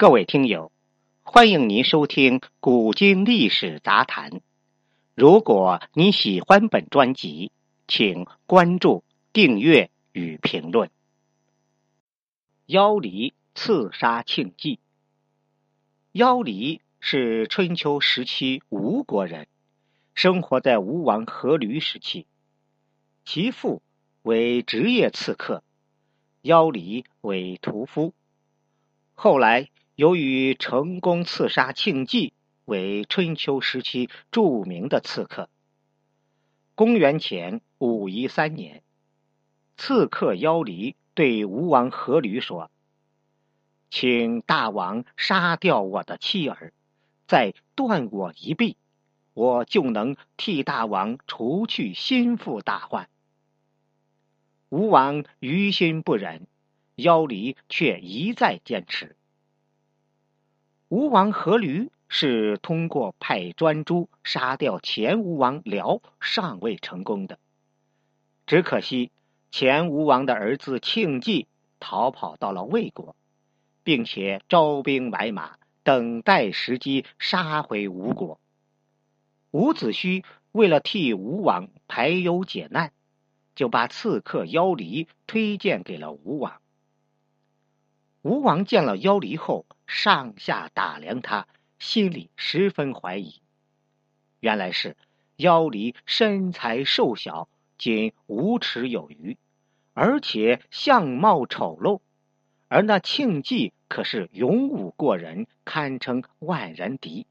各位听友，欢迎您收听《古今历史杂谈》。如果你喜欢本专辑，请关注、订阅与评论。妖离刺杀庆忌。妖离是春秋时期吴国人，生活在吴王阖闾时期。其父为职业刺客，妖离为屠夫。后来。由于成功刺杀庆忌，为春秋时期著名的刺客。公元前五一三年，刺客妖离对吴王阖闾说：“请大王杀掉我的妻儿，再断我一臂，我就能替大王除去心腹大患。”吴王于心不忍，妖离却一再坚持。吴王阖闾是通过派专诸杀掉前吴王僚尚未成功的，只可惜前吴王的儿子庆忌逃跑到了魏国，并且招兵买马，等待时机杀回吴国。伍子胥为了替吴王排忧解难，就把刺客妖离推荐给了吴王。吴王见了妖离后，上下打量他，心里十分怀疑。原来是妖离身材瘦小，仅五尺有余，而且相貌丑陋；而那庆忌可是勇武过人，堪称万人敌。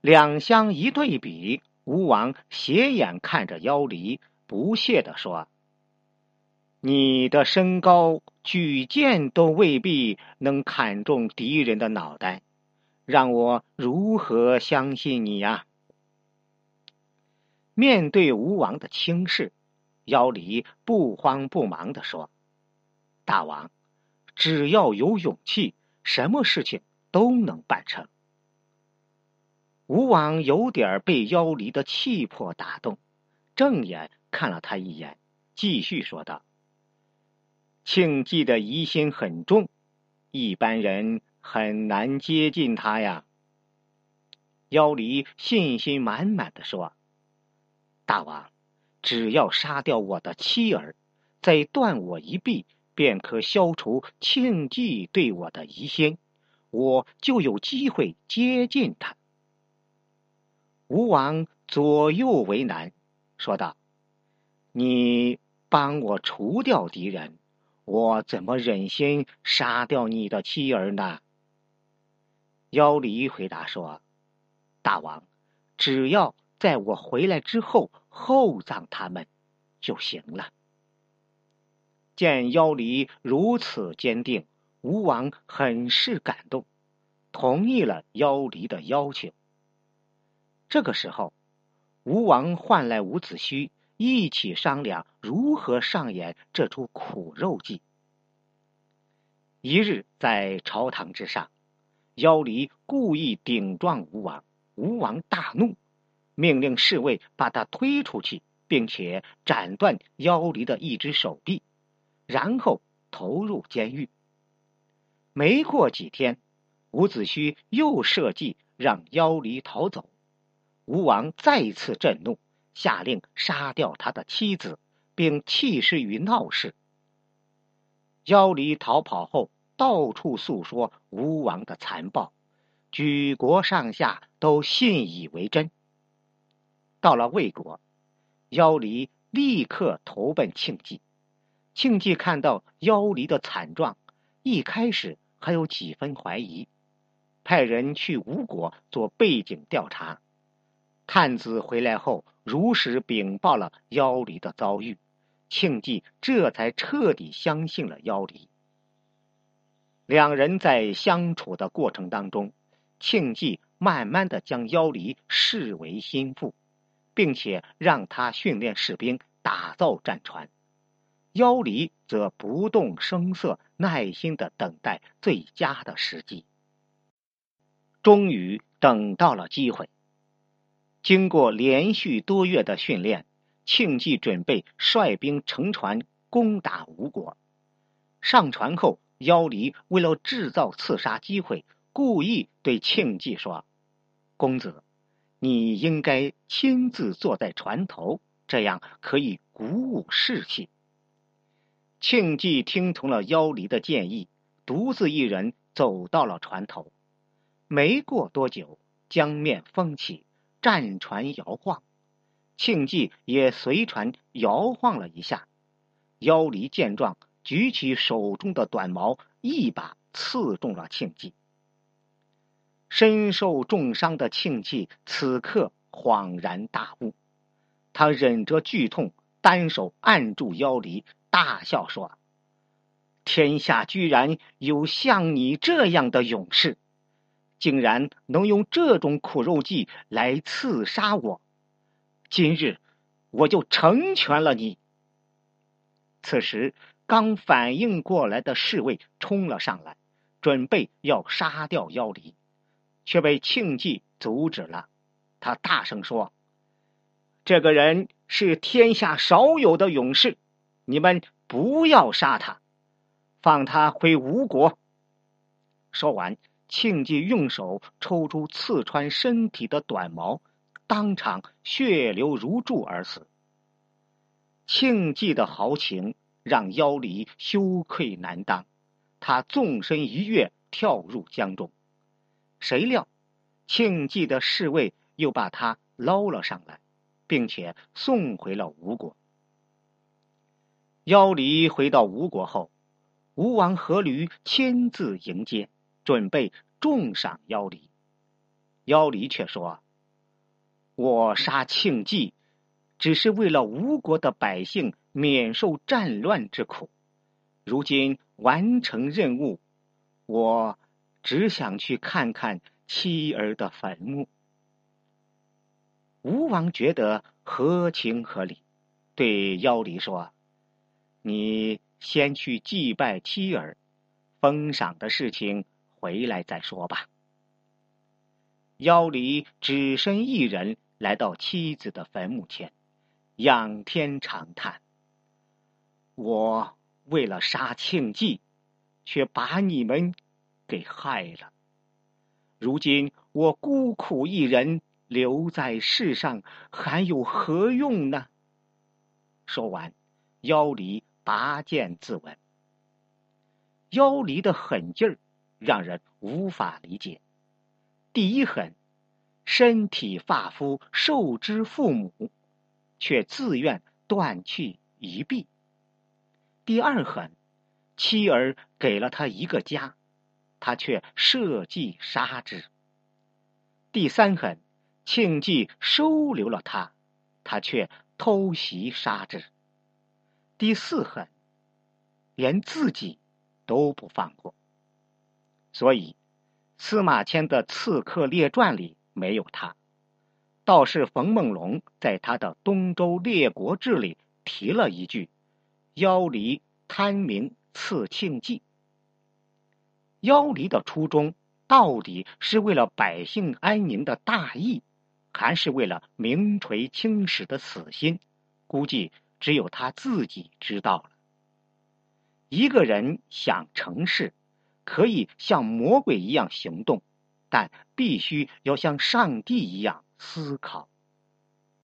两相一对比，吴王斜眼看着妖离，不屑地说。你的身高，举剑都未必能砍中敌人的脑袋，让我如何相信你呀？面对吴王的轻视，妖离不慌不忙的说：“大王，只要有勇气，什么事情都能办成。”吴王有点被妖离的气魄打动，正眼看了他一眼，继续说道。庆忌的疑心很重，一般人很难接近他呀。妖离信心满满的说：“大王，只要杀掉我的妻儿，再断我一臂，便可消除庆忌对我的疑心，我就有机会接近他。”吴王左右为难，说道：“你帮我除掉敌人。”我怎么忍心杀掉你的妻儿呢？妖离回答说：“大王，只要在我回来之后厚葬他们就行了。”见妖离如此坚定，吴王很是感动，同意了妖离的要求。这个时候，吴王唤来伍子胥。一起商量如何上演这出苦肉计。一日在朝堂之上，妖离故意顶撞吴王，吴王大怒，命令侍卫把他推出去，并且斩断妖离的一只手臂，然后投入监狱。没过几天，伍子胥又设计让妖离逃走，吴王再次震怒。下令杀掉他的妻子，并弃尸于闹市。妖离逃跑后，到处诉说吴王的残暴，举国上下都信以为真。到了魏国，妖离立刻投奔庆忌。庆忌看到妖离的惨状，一开始还有几分怀疑，派人去吴国做背景调查。探子回来后，如实禀报了妖离的遭遇，庆忌这才彻底相信了妖离。两人在相处的过程当中，庆忌慢慢的将妖离视为心腹，并且让他训练士兵、打造战船，妖离则不动声色，耐心的等待最佳的时机。终于等到了机会。经过连续多月的训练，庆忌准备率兵乘船攻打吴国。上船后，妖离为了制造刺杀机会，故意对庆忌说：“公子，你应该亲自坐在船头，这样可以鼓舞士气。”庆忌听从了妖离的建议，独自一人走到了船头。没过多久，江面风起，战船摇晃，庆忌也随船摇晃了一下。妖离见状，举起手中的短矛，一把刺中了庆忌。身受重伤的庆忌此刻恍然大悟，他忍着剧痛，单手按住妖离。大笑说：“天下居然有像你这样的勇士，竟然能用这种苦肉计来刺杀我！今日我就成全了你。”此时，刚反应过来的侍卫冲了上来，准备要杀掉妖离，却被庆忌阻止了。他大声说：“这个人是天下少有的勇士。”你们不要杀他，放他回吴国。说完，庆忌用手抽出刺穿身体的短矛，当场血流如注而死。庆忌的豪情让妖离羞愧难当，他纵身一跃，跳入江中。谁料，庆忌的侍卫又把他捞了上来，并且送回了吴国。妖离回到吴国后，吴王阖闾亲自迎接，准备重赏妖离。妖离却说：“我杀庆忌，只是为了吴国的百姓免受战乱之苦。如今完成任务，我只想去看看妻儿的坟墓。”吴王觉得合情合理，对妖离说。你先去祭拜妻儿，封赏的事情回来再说吧。妖离只身一人来到妻子的坟墓前，仰天长叹：“我为了杀庆忌，却把你们给害了。如今我孤苦一人留在世上，还有何用呢？”说完，妖离。拔剑自刎。妖离的狠劲儿让人无法理解。第一狠，身体发肤受之父母，却自愿断去一臂；第二狠，妻儿给了他一个家，他却设计杀之；第三狠，庆忌收留了他，他却偷袭杀之。第四狠，连自己都不放过。所以，司马迁的《刺客列传》里没有他，倒是冯梦龙在他的《东周列国志》里提了一句：“妖离贪名刺庆忌。”妖离的初衷到底是为了百姓安宁的大义，还是为了名垂青史的死心？估计。只有他自己知道了。一个人想成事，可以像魔鬼一样行动，但必须要像上帝一样思考。